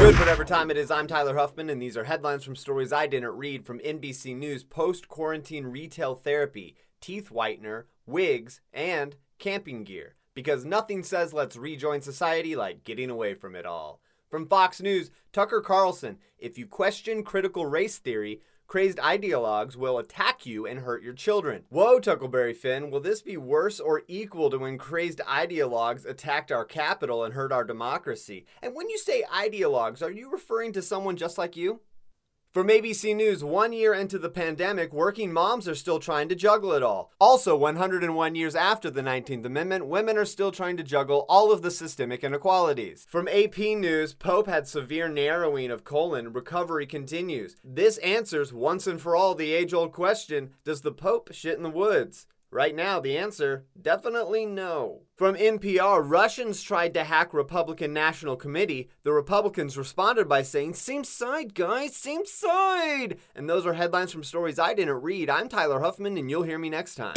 Good, whatever time it is. I'm Tyler Huffman, and these are headlines from stories I didn't read from NBC News post quarantine retail therapy, teeth whitener, wigs, and camping gear. Because nothing says let's rejoin society like getting away from it all. From Fox News, Tucker Carlson if you question critical race theory, crazed ideologues will attack you and hurt your children. Whoa, Tuckleberry Finn, will this be worse or equal to when crazed ideologues attacked our capital and hurt our democracy? And when you say ideologues, are you referring to someone just like you? From ABC News, one year into the pandemic, working moms are still trying to juggle it all. Also, 101 years after the 19th Amendment, women are still trying to juggle all of the systemic inequalities. From AP News, Pope had severe narrowing of colon, recovery continues. This answers once and for all the age old question Does the Pope shit in the woods? Right now, the answer definitely no. From NPR, Russians tried to hack Republican National Committee. The Republicans responded by saying, Same side, guys, same side. And those are headlines from stories I didn't read. I'm Tyler Huffman, and you'll hear me next time.